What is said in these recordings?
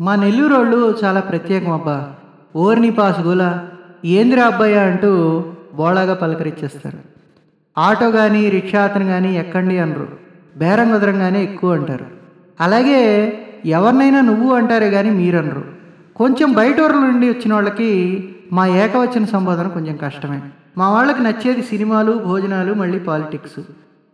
మా నెల్లూరు వాళ్ళు చాలా ప్రత్యేకం అబ్బా. ఓర్ని పాసుగోల ఏందిరా అబ్బాయి అంటూ బోళాగా పలకరించేస్తారు ఆటో కానీ రిక్షా అతను కానీ ఎక్కండి అనరు. బేరం కుదరంగానే ఎక్కువ అంటారు. అలాగే ఎవరినైనా నువ్వు అంటారే కానీ మీరనరు. కొంచెం బయట ఊర్ల నుండి వచ్చిన వాళ్ళకి మా ఏకవచన సంబోధన కొంచెం కష్టమే. మా వాళ్ళకి నచ్చేది సినిమాలు భోజనాలు మళ్ళీ పాలిటిక్స్.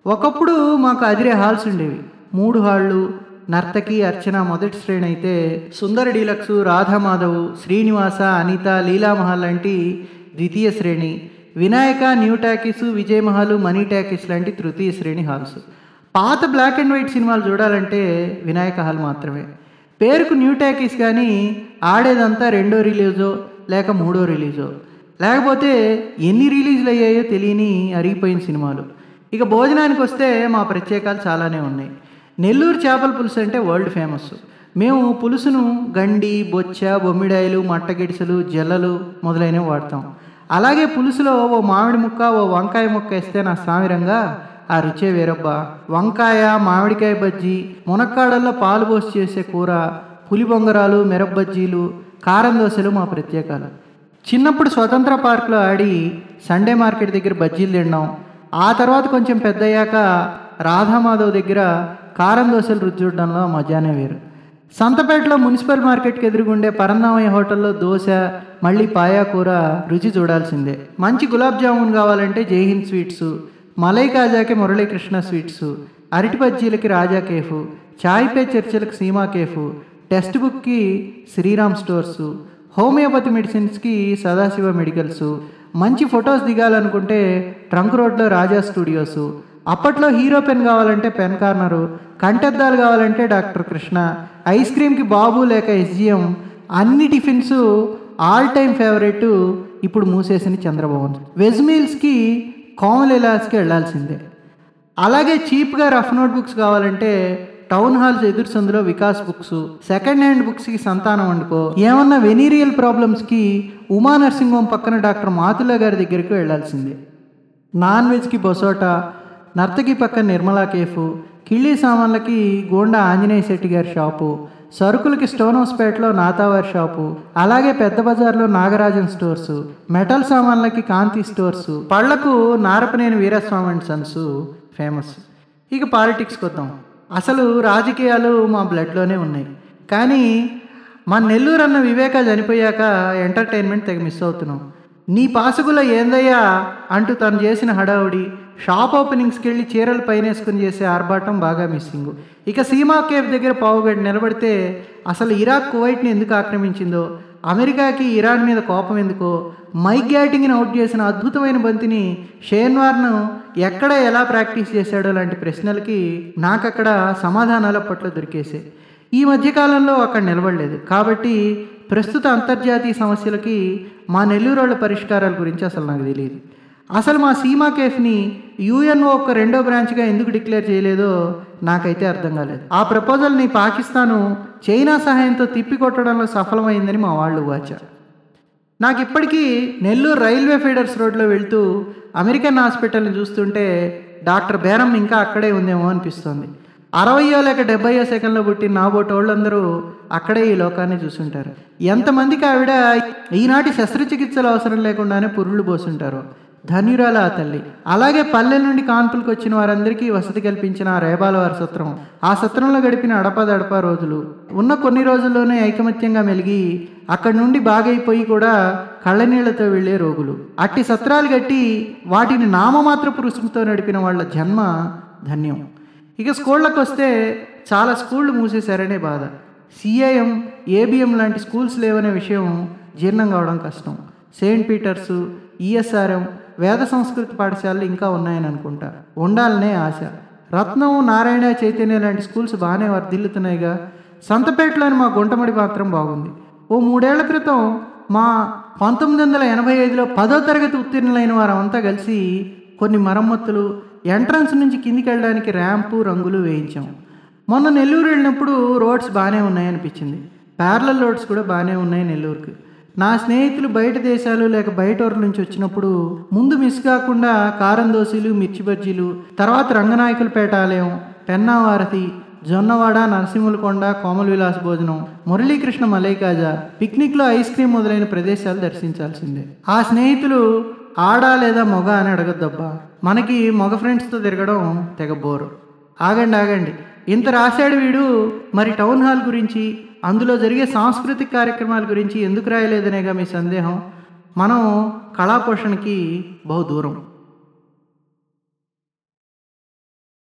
ఒకప్పుడు మాకు అదిరే హాల్స్ ఉండేవి. మూడు హాళ్ళు నర్తకి అర్చన మొదటి శ్రేణి అయితే సుందర డీలక్స్ రాధామాధవ్ శ్రీనివాస అనిత లీలామహల్ లాంటి ద్వితీయ శ్రేణి. Vinayaka new talkies Vijayamahal Mani talkies లాంటి తృతీయ శ్రేణి హాల్స్. పాత బ్లాక్ అండ్ వైట్ సినిమాలు చూడాలంటే వినాయక హాల్ మాత్రమే. పేరుకు న్యూ టాకీస్ కానీ ఆడేదంతా రెండో రిలీజో లేక మూడో రిలీజో. లేకపోతే ఎన్ని రిలీజ్లు అయ్యాయో తెలియని అరిగిపోయిన సినిమాలు. ఇక భోజనానికి వస్తే మా ప్రత్యేకాలు చాలానే ఉన్నాయి. నెల్లూరు చేపల పులుసు అంటే వరల్డ్ ఫేమస్. మేము పులుసును గండి బొచ్చ బొమ్మిడాయలు మట్టగిడిసలు జల్లలు మొదలైనవి వాడతాం. అలాగే పులుసులో ఓ మామిడి ముక్క ఓ వంకాయ ముక్క వేస్తే నా సామిరంగా ఆ రుచే వేరబ్బా. వంకాయ మామిడికాయ బజ్జీ మునక్కాడల్లో పాలు పోసి చేసే కూర పులి బొంగరాలు మిరబ్బజ్జీలు కారం దోశలు మా ప్రత్యేకాలు. చిన్నప్పుడు స్వతంత్ర పార్క్లో ఆడి సండే మార్కెట్ దగ్గర బజ్జీలు తిన్నాం. ఆ తర్వాత కొంచెం పెద్దయ్యాక రాధామాధవ్ దగ్గర కారం దోశలు రుచి చూడడంలో మజానే వేరు. సంతపేటలో మున్సిపల్ మార్కెట్కి ఎదురుగుండే పరందామయ్య హోటల్లో దోశ మళ్ళీ పాయా కూర రుచి చూడాల్సిందే. మంచి గులాబ్ జామున్ కావాలంటే జైహింద్ స్వీట్స్ మలై కాజాకి మురళీకృష్ణ స్వీట్స్ అరటి బజ్జీలకి రాజా కేఫ్ చాయ్ పే చర్చలకు సీమా కేఫ్ టెక్స్ట్ బుక్కి శ్రీరామ్ స్టోర్స్ హోమియోపతి మెడిసిన్స్కి సదాశివ మెడికల్స్ మంచి ఫొటోస్ దిగాలనుకుంటే ట్రంక్ రోడ్లో రాజా స్టూడియోసు అప్పట్లో హీరో పెన్ కావాలంటే పెన్ కార్నరు కంటద్దాలు కావాలంటే డాక్టర్ కృష్ణ ఐస్ క్రీమ్కి బాబు లేక ఎస్జిఎం అన్ని టిఫిన్స్ ఆల్ టైమ్ ఫేవరెట్ ఇప్పుడు మూసేసిన చంద్రబాబు. వెజ్ మీల్స్కి కోమలిలాస్కి వెళ్ళాల్సిందే అలాగే చీప్గా రఫ్ నోట్ బుక్స్ కావాలంటే టౌన్ హాల్స్ ఎదురు సందులో వికాస్ బుక్స్ సెకండ్ హ్యాండ్ బుక్స్కి సంతానం వండుకో. ఏమన్నా వెనీరియల్ ప్రాబ్లమ్స్కి ఉమా నర్సింగ్ హోమ్ పక్కన డాక్టర్ మాతుల గారి దగ్గరికి వెళ్ళాల్సిందే నాన్ వెజ్కి బొసోటా నర్తకి పక్కన నిర్మలా కేఫ్ కిళ్ళీ సామాన్లకి గోండా ఆంజనేయ శెట్టి గారి షాపు సరుకులకి స్టోన్ హౌస్పేటలో నాతావారి షాపు అలాగే పెద్ద బజార్లో నాగరాజన్ స్టోర్స్ మెటల్ సామాన్లకి కాంతి stores పళ్ళకు Narapaneni Veeraswamy and sons famous. ఇక పాలిటిక్స్కి వద్దాం అసలు రాజకీయాలు మా బ్లడ్లోనే ఉన్నాయి. కానీ మా నెల్లూరు అన్న వివేక చనిపోయాక ఎంటర్టైన్మెంట్ తెగ మిస్ అవుతున్నాం. నీ పాసుగుల ఏందయ్యా? అంటూ తను చేసిన హడావుడి షాప్ ఓపెనింగ్స్కి వెళ్ళి చీరలు పైనేసుకుని చేసే ఆర్భాటం బాగా మిస్సింగ్ ఇక సీమా కేఫ్ దగ్గర పావుగడి నిలబడితే అసలు ఇరాక్ కువైట్ని ఎందుకు ఆక్రమించిందో అమెరికాకి ఇరాన్ మీద కోపం ఎందుకో మైక్ గ్యాటింగ్ని అవుట్ చేసిన అద్భుతమైన బంతిని షేన్వార్ను ఎక్కడ ఎలా ప్రాక్టీస్ చేశాడో లాంటి ప్రశ్నలకి నాకక్కడ సమాధానాలు అప్పట్లో దొరికేసాయి ఈ మధ్యకాలంలో అక్కడ నిలబడలేదు. కాబట్టి ప్రస్తుత అంతర్జాతీయ సమస్యలకి మా నెల్లూరు వాళ్ళ పరిష్కారాల గురించి అసలు నాకు తెలియదు. అసలు మా సీమా కేఫ్ని యుఎన్ఓ ఒక రెండో బ్రాంచ్గా ఎందుకు డిక్లేర్ చేయలేదో నాకైతే అర్థం కాలేదు. ఆ ప్రపోజల్ని పాకిస్తాను చైనా సహాయంతో తిప్పికొట్టడంలో సఫలమైందని మా వాళ్ళు వాచారు. నాకు ఇప్పటికీ నెల్లూరు రైల్వే ఫీడర్స్ రోడ్లో వెళ్తూ అమెరికన్ హాస్పిటల్ని చూస్తుంటే డాక్టర్ బేరం ఇంకా అక్కడే ఉందేమో అనిపిస్తుంది. అరవయో లేక డెబ్బయో సెకండ్లో పుట్టి నాబోటి వాళ్ళందరూ అక్కడే ఈ లోకాన్ని చూసుంటారు. ఎంతమందికి ఆవిడ ఈనాటి శస్త్రచికిత్సలు అవసరం లేకుండానే పురుళ్ళు పోసుంటారు. ధన్యురాల ఆ తల్లి. అలాగే పల్లె నుండి కాన్పులకు వచ్చిన వారందరికీ వసతి కల్పించిన ఆ రేబాల వారి సత్రం. ఆ సత్రంలో గడిపిన అడపదడప రోజులు. ఉన్న కొన్ని రోజుల్లోనే ఐకమత్యంగా మెలిగి అక్కడి నుండి బాగైపోయి కూడా కళ్ళనీళ్ళతో వెళ్ళే రోగులు. అట్టి సత్రాలు కట్టి వాటిని నామమాత్రపు రుసుముతో నడిపిన వాళ్ళ జన్మ ధన్యం. ఇక స్కూళ్ళకు వస్తే చాలా స్కూళ్ళు మూసేశారనే బాధ. సిఐఎం ఏబిఎం లాంటి స్కూల్స్ లేవనే విషయం జీర్ణం కావడం కష్టం. సెయింట్ పీటర్స్ ఈఎస్ఆర్ఎం వేద సంస్కృతి పాఠశాలలు ఇంకా ఉన్నాయని అనుకుంటా. ఉండాలనే ఆశ. రత్నం నారాయణ చైతన్య లాంటి స్కూల్స్ బాగానే వర్ధిల్లుతున్నాయిగా. సంతపేటలోని మా గుంటమడి మాత్రం బాగుంది. ఓ మూడేళ్ళ క్రితం మా పంతొమ్మిది వందల ఎనభై ఐదులో పదో తరగతి ఉత్తీర్ణులైన వారంతా కలిసి కొన్ని మరమ్మతులు ఎంట్రన్స్ నుంచి కిందికి వెళ్ళడానికి ర్యాంపు రంగులు వేయించాం. మొన్న నెల్లూరు వెళ్ళినప్పుడు రోడ్స్ బాగానే ఉన్నాయనిపించింది. ప్యారలల్ రోడ్స్ కూడా బాగానే ఉన్నాయి నెల్లూరుకి. నా స్నేహితులు బయట దేశాలు లేక బయట ఊర్ల నుంచి వచ్చినప్పుడు ముందు మిస్ కాకుండా కారం దోశలు మిర్చి బజ్జీలు తర్వాత రంగనాయకులపేట ఆలయం పెన్నావారతి జొన్నవాడ నరసింహులకొండ కోమల విలాస్ భోజనం మురళీకృష్ణ మలైకాజా పిక్నిక్లో ఐస్ క్రీమ్ మొదలైన ప్రదేశాలు దర్శించాల్సిందే. ఆ స్నేహితులు ఆడ లేదా మొగ అని అడగద్దబ్బా. మనకి మగ ఫ్రెండ్స్తో తిరగడం తెగ బోరు ఆగండి ఆగండి. ఇంత రాశాడు వీడు. మరి టౌన్ హాల్ గురించి అందులో జరిగే సాంస్కృతిక కార్యక్రమాల గురించి ఎందుకు రాయలేదనేగా మీ సందేహం? మనం కళాపోషణకి బహు దూరం.